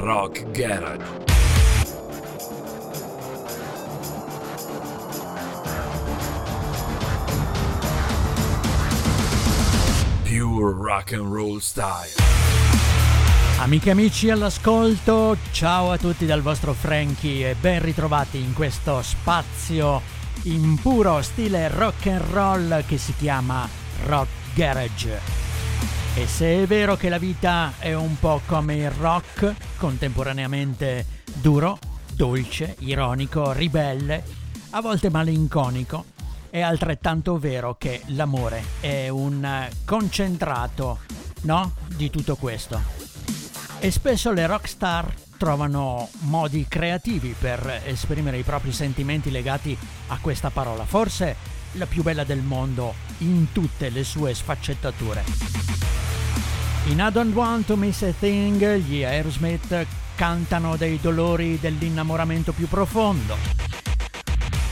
Rock Garage. Pure rock and roll style. Amiche e amici all'ascolto, ciao a tutti dal vostro Frankie e ben ritrovati in questo spazio in puro stile rock and roll che si chiama Rock Garage. E se è vero che la vita è un po' come il rock, contemporaneamente duro, dolce, ironico, ribelle, a volte malinconico, è altrettanto vero che l'amore è un concentrato, no? Di tutto questo. E spesso le rockstar trovano modi creativi per esprimere i propri sentimenti legati a questa parola, forse la più bella del mondo in tutte le sue sfaccettature. In I Don't Want to Miss a Thing gli Aerosmith cantano dei dolori dell'innamoramento più profondo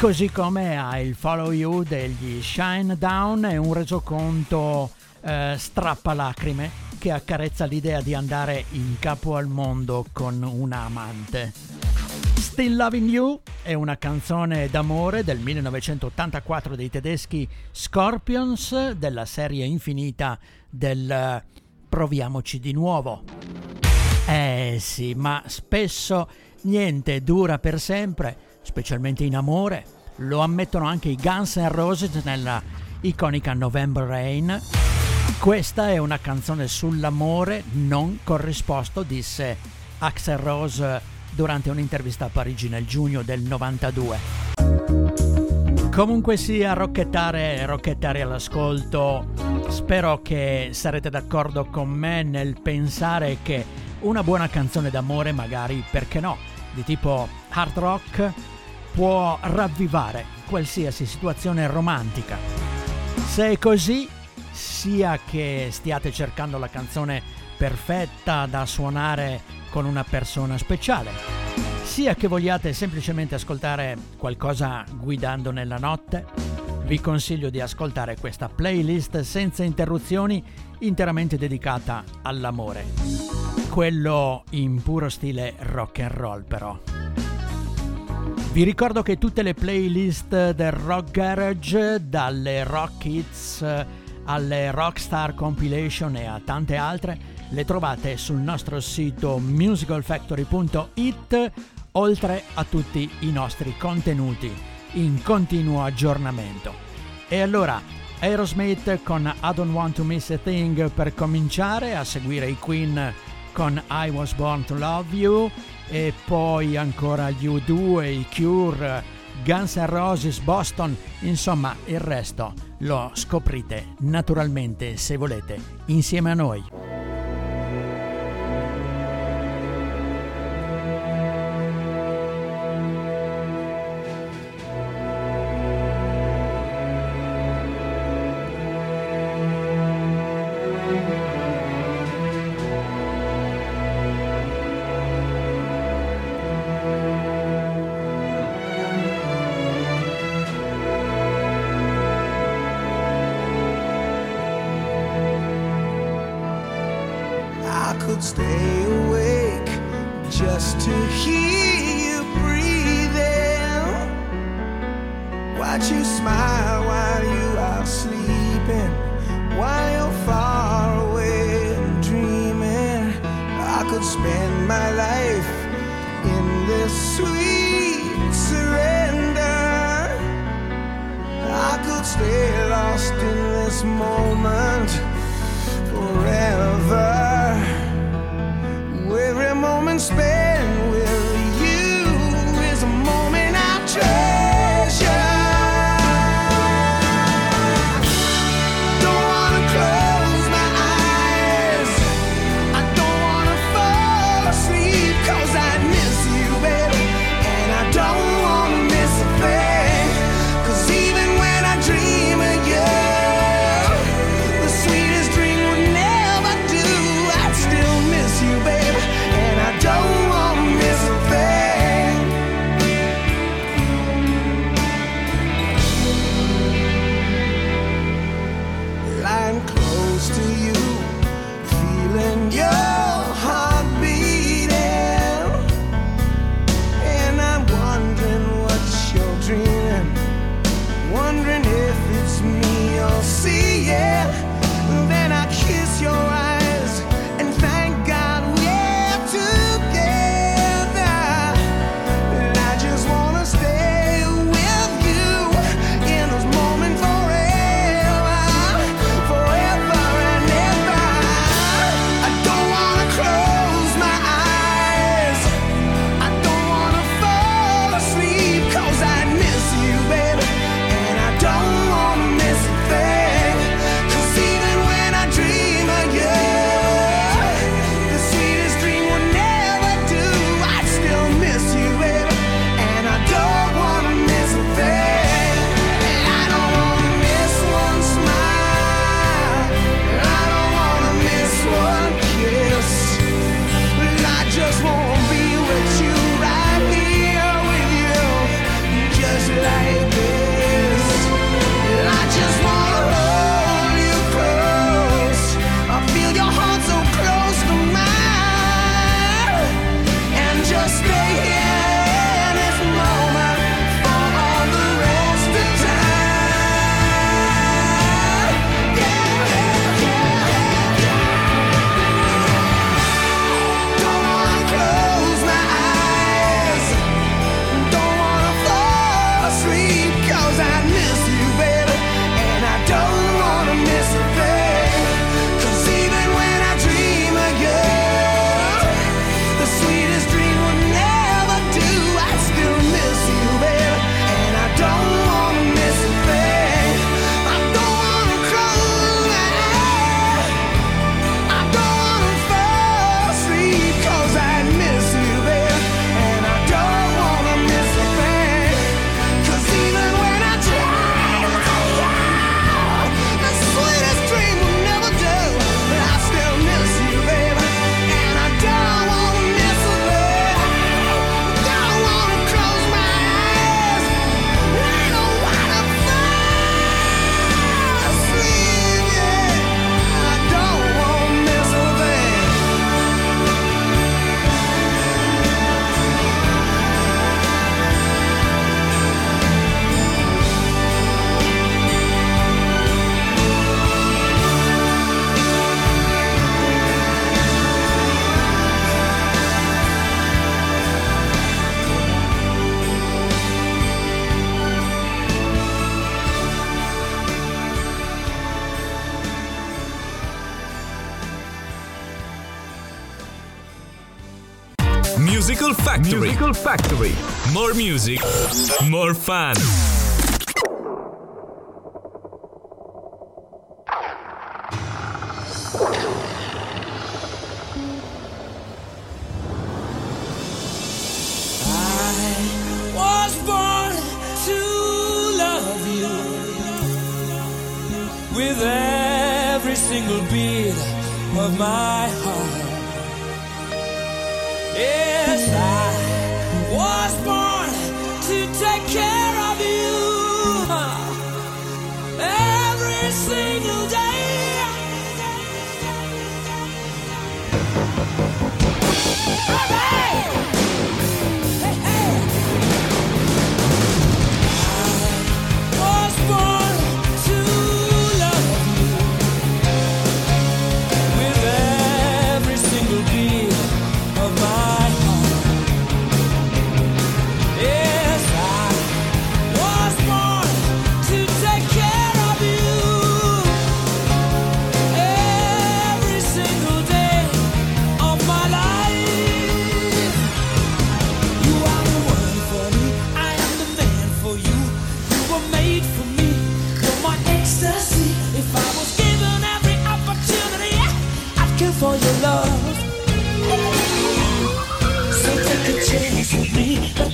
così come ha il Follow You degli Shine Down è un resoconto eh, strappalacrime che accarezza l'idea di andare in capo al mondo con una amante. Still Loving You è una canzone d'amore del 1984 dei tedeschi Scorpions della serie infinita del Proviamoci di nuovo. Eh sì, ma spesso niente dura per sempre specialmente in amore. Lo ammettono anche i Guns N' Roses nella iconica November Rain. Questa è una canzone sull'amore non corrisposto, disse Axel Rose durante un'intervista a Parigi nel giugno del 92. Comunque sia, rocchettare e rocchettare all'ascolto, spero che sarete d'accordo con me nel pensare che una buona canzone d'amore, magari perché no, di tipo hard rock, può ravvivare qualsiasi situazione romantica. Se è così, sia che stiate cercando la canzone perfetta da suonare con una persona speciale, sia che vogliate semplicemente ascoltare qualcosa guidando nella notte, vi consiglio di ascoltare questa playlist senza interruzioni interamente dedicata all'amore. Quello in puro stile rock and roll però. Vi ricordo che tutte le playlist del Rock Garage, dalle Rock Hits alle Rockstar Compilation e a tante altre, le trovate sul nostro sito musicalfactory.it, oltre a tutti i nostri contenuti in continuo aggiornamento. E allora, Aerosmith con I Don't Want to Miss a Thing per cominciare, a seguire i Queen con I Was Born to Love You e poi ancora gli U2, i Cure, Guns N' Roses, Boston, insomma il resto lo scoprite naturalmente se volete insieme a noi. I could stay awake just to hear you breathing. Watch you smile while you are sleeping, while you're far away and dreaming. I could spend my life in this sweet surrender. I could stay lost in this moment forever space. Factory. More music, more fun. looking for your love. So take a chance with me.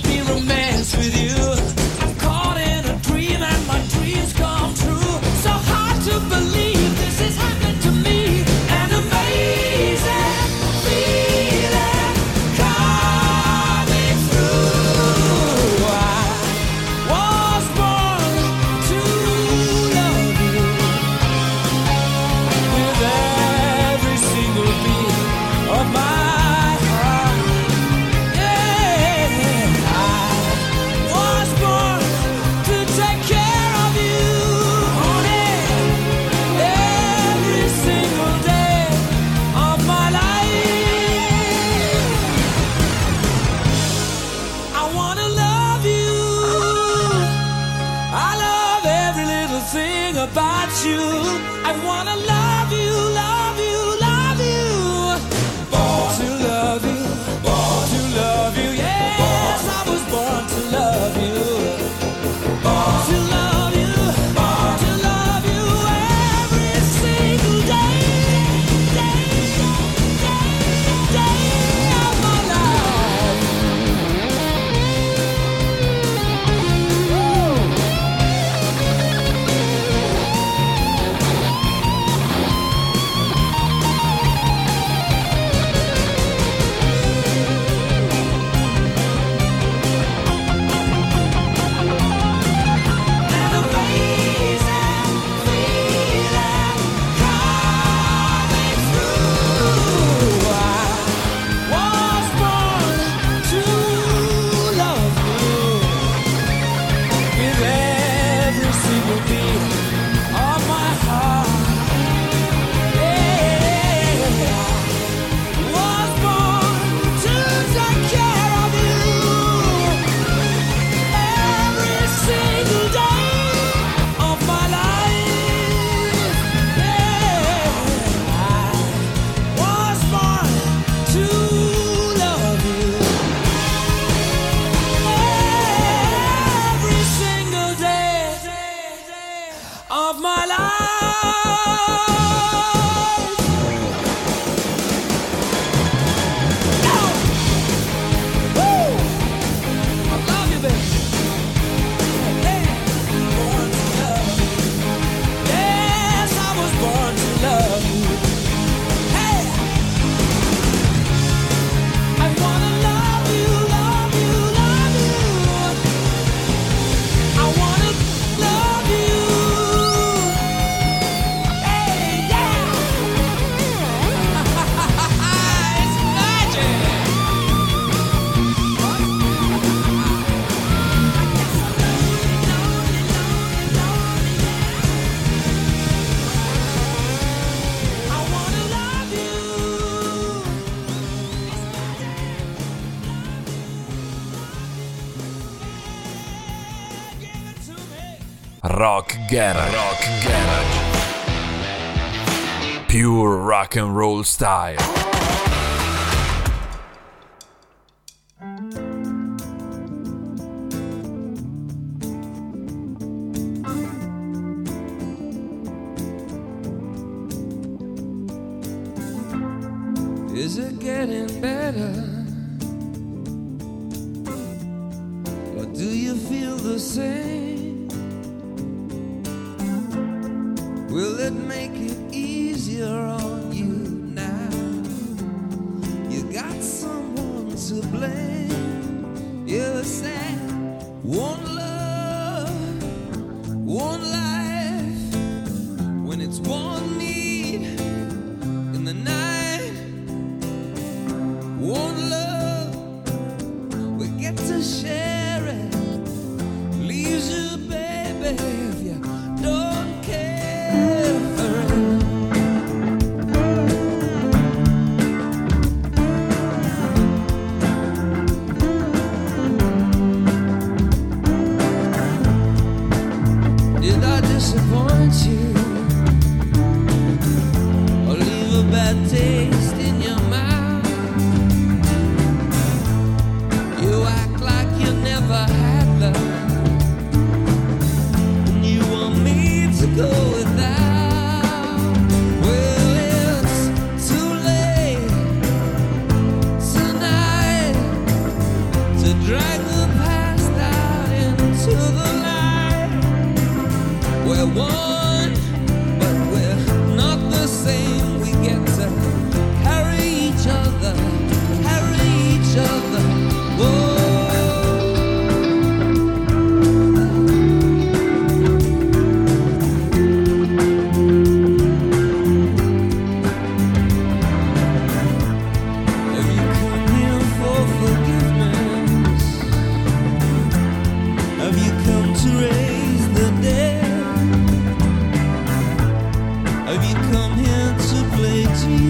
Garage. Rock Garage. Pure rock and roll style. Is it getting better? Or do you feel the same? Will it make it easier on you now? You got someone to blame. You're sad, won't.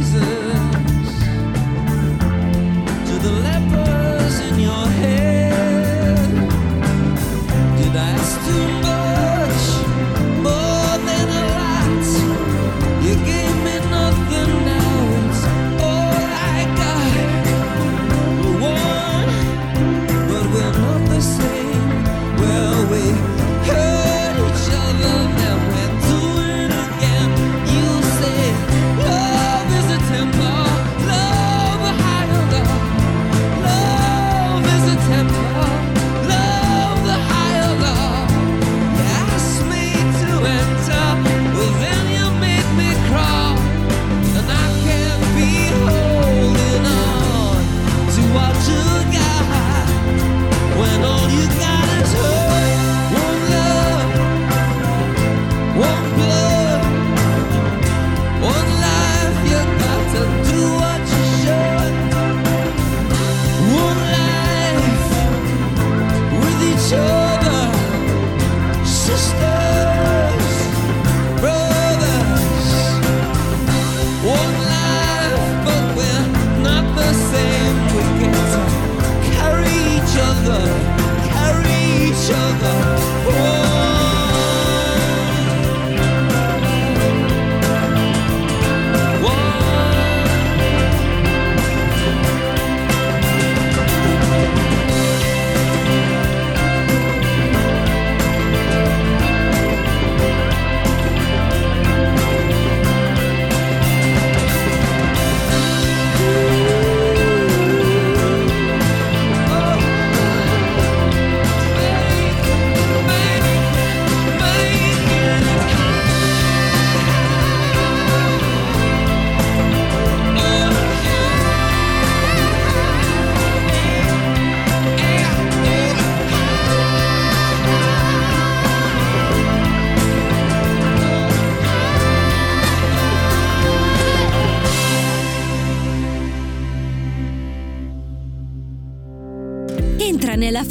子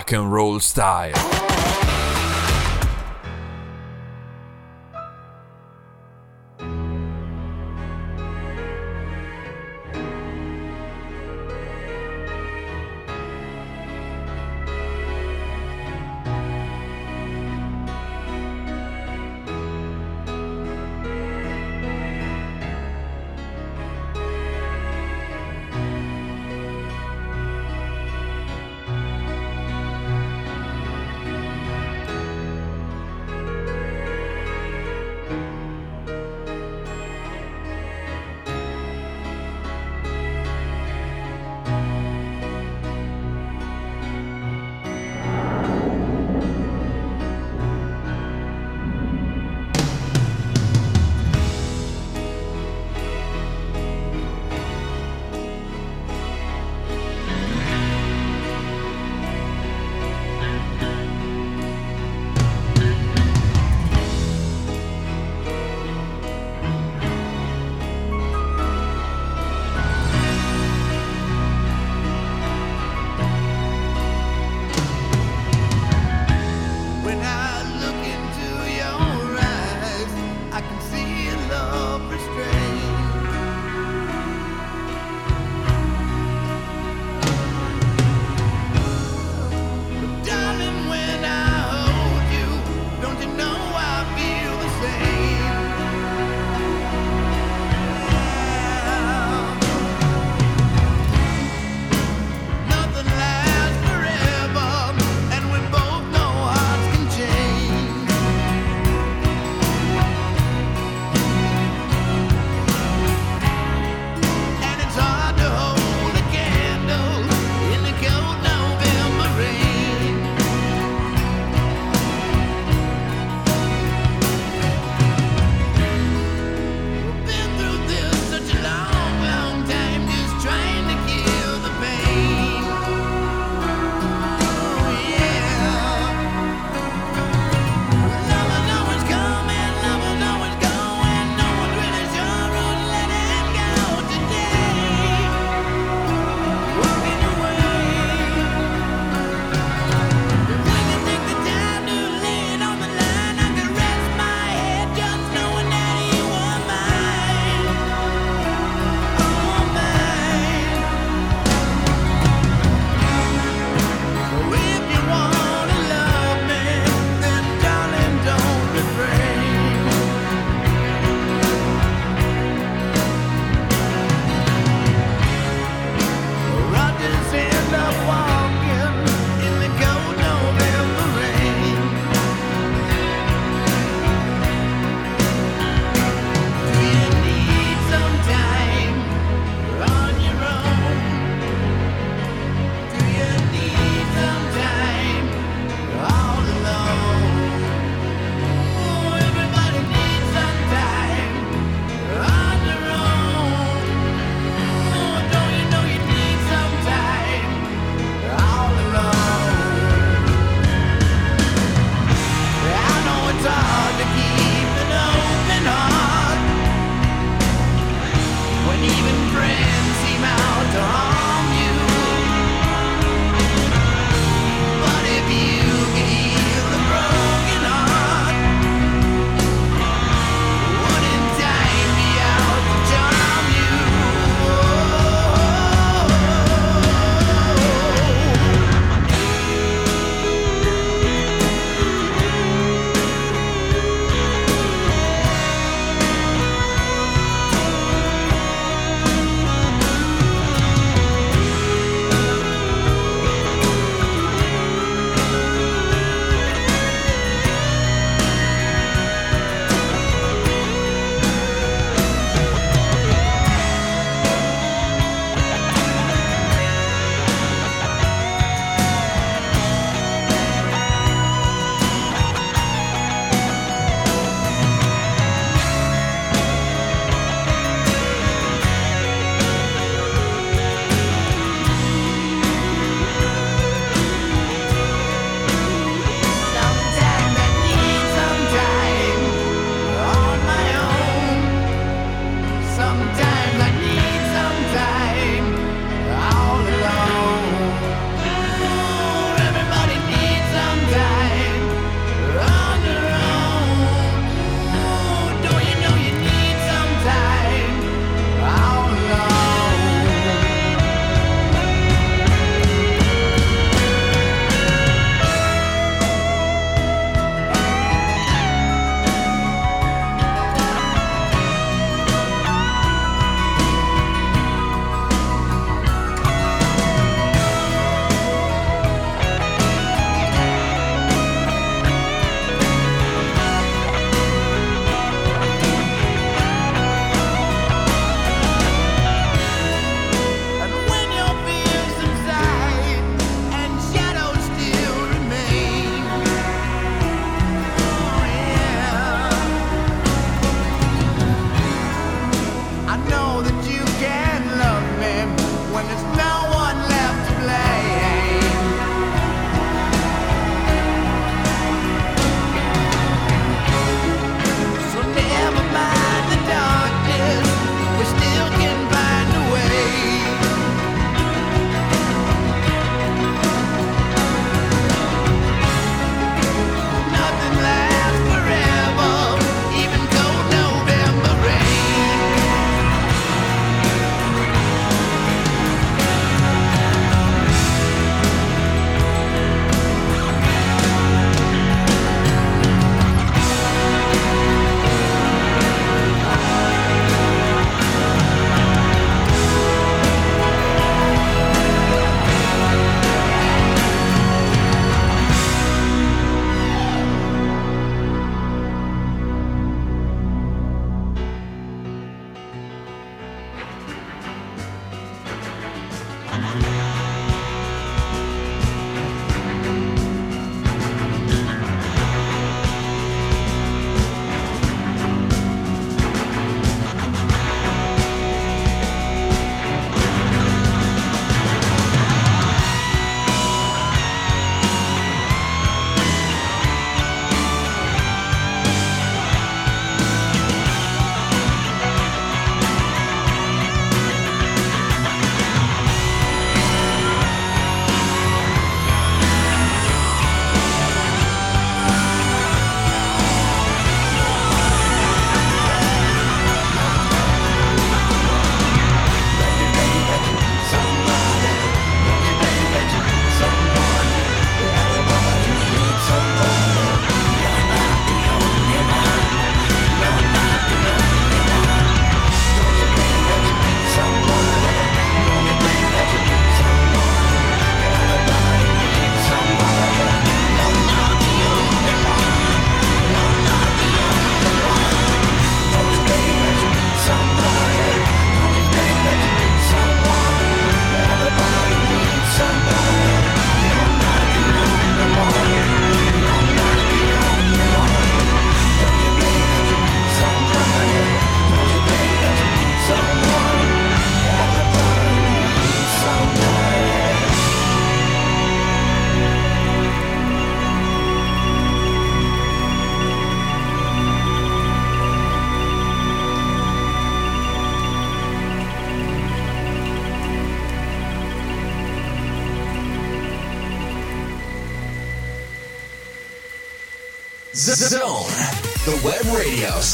Rock and roll style.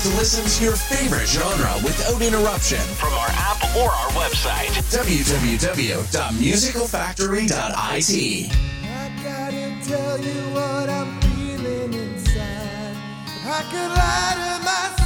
to listen to your favorite genre without interruption from our app or our website www.musicalfactory.it. I gotta tell you what I'm feeling inside. I could lie to myself.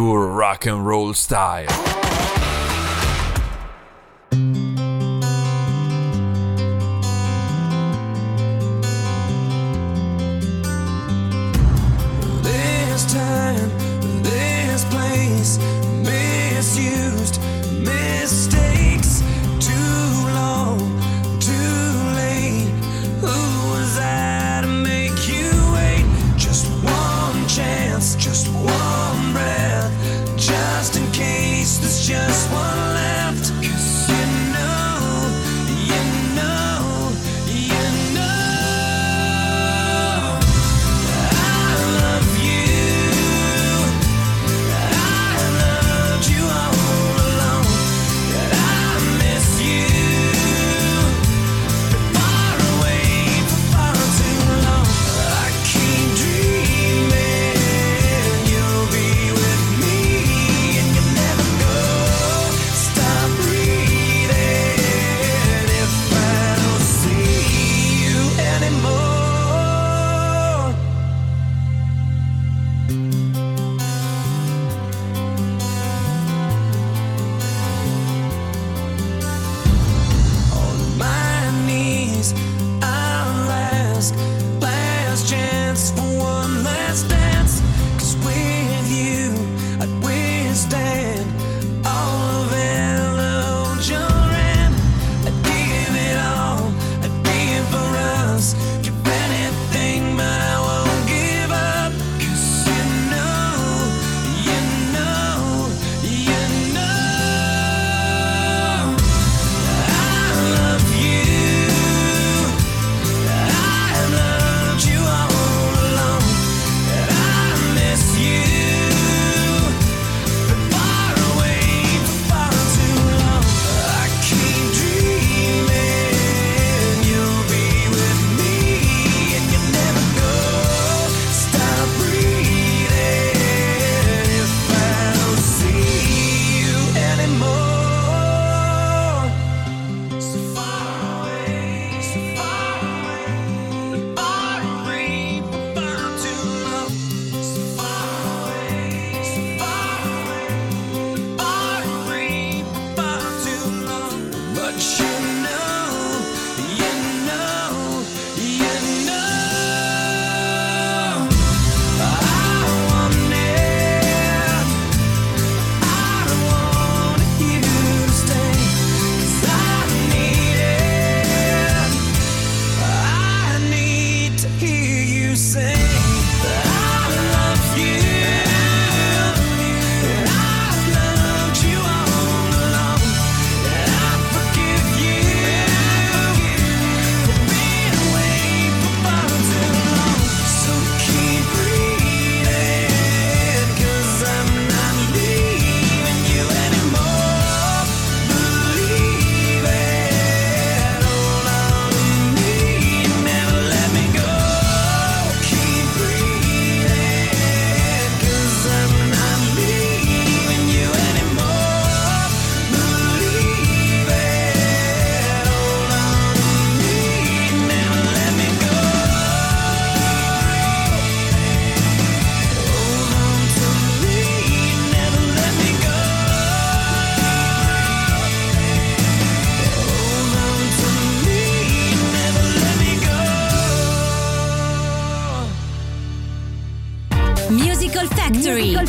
Pure rock and roll style.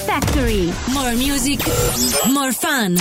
Factory. More music, more fun.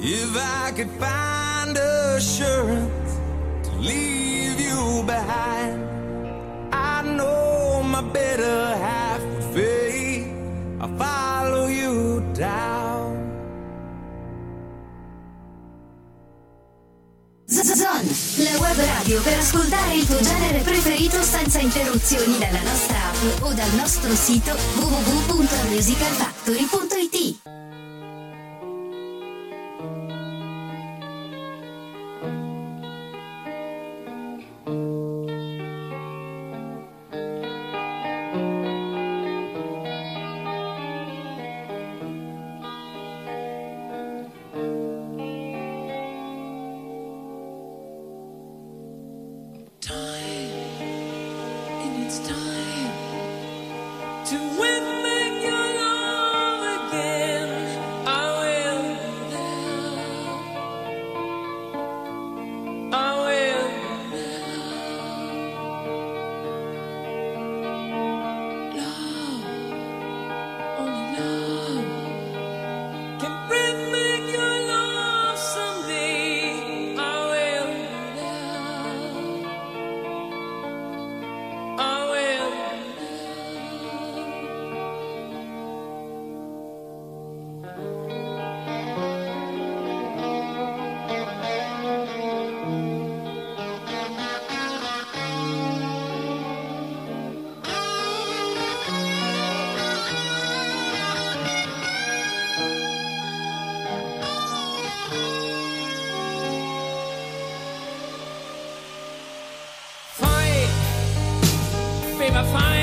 If I could find assurance to leave you behind, I know my better half would fade. I'll follow you down. Zon, la web radio per ascoltare il tuo genere preferito senza interruzioni dalla nostra app o dal nostro sito www.musicalfactory.it. I find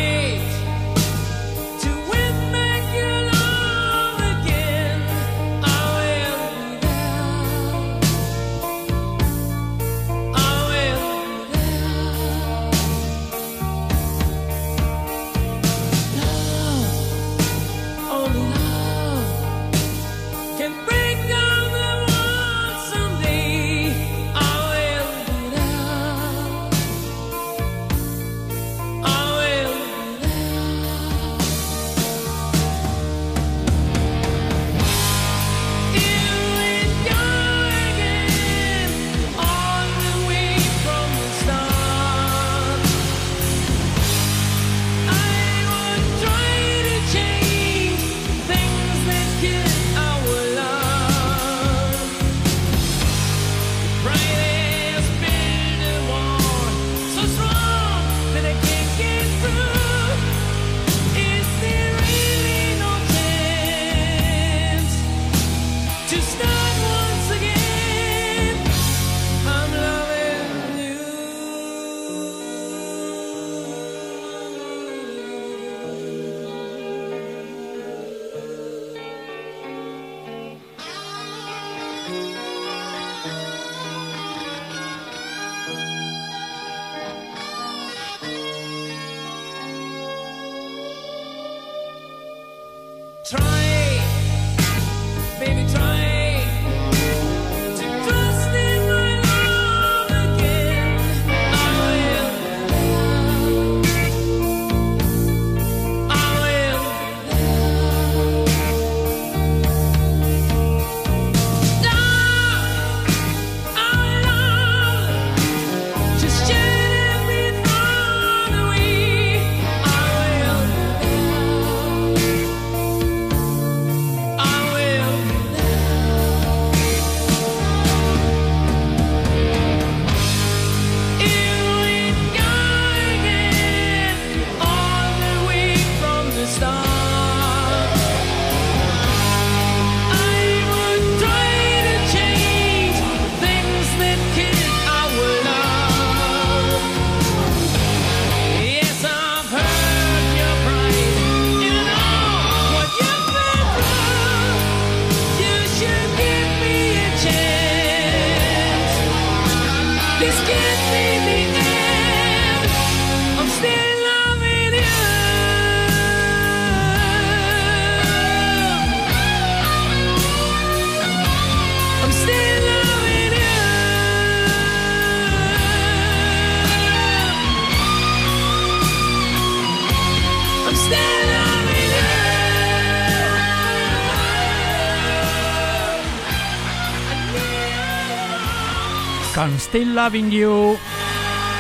Still Loving You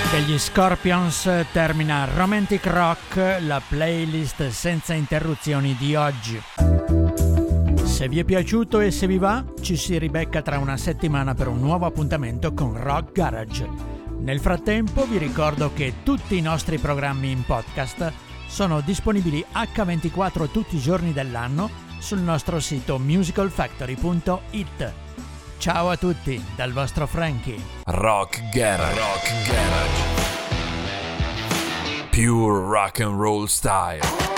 degli Scorpions termina Romantic Rock, la playlist senza interruzioni di oggi. Se vi è piaciuto e se vi va, ci si ribecca tra una settimana per un nuovo appuntamento con Rock Garage. Nel frattempo vi ricordo che tutti i nostri programmi in podcast sono disponibili H24 tutti i giorni dell'anno sul nostro sito musicalfactory.it. Ciao a tutti dal vostro Frankie. Rock Garage. Rock Garage. Pure rock and roll style.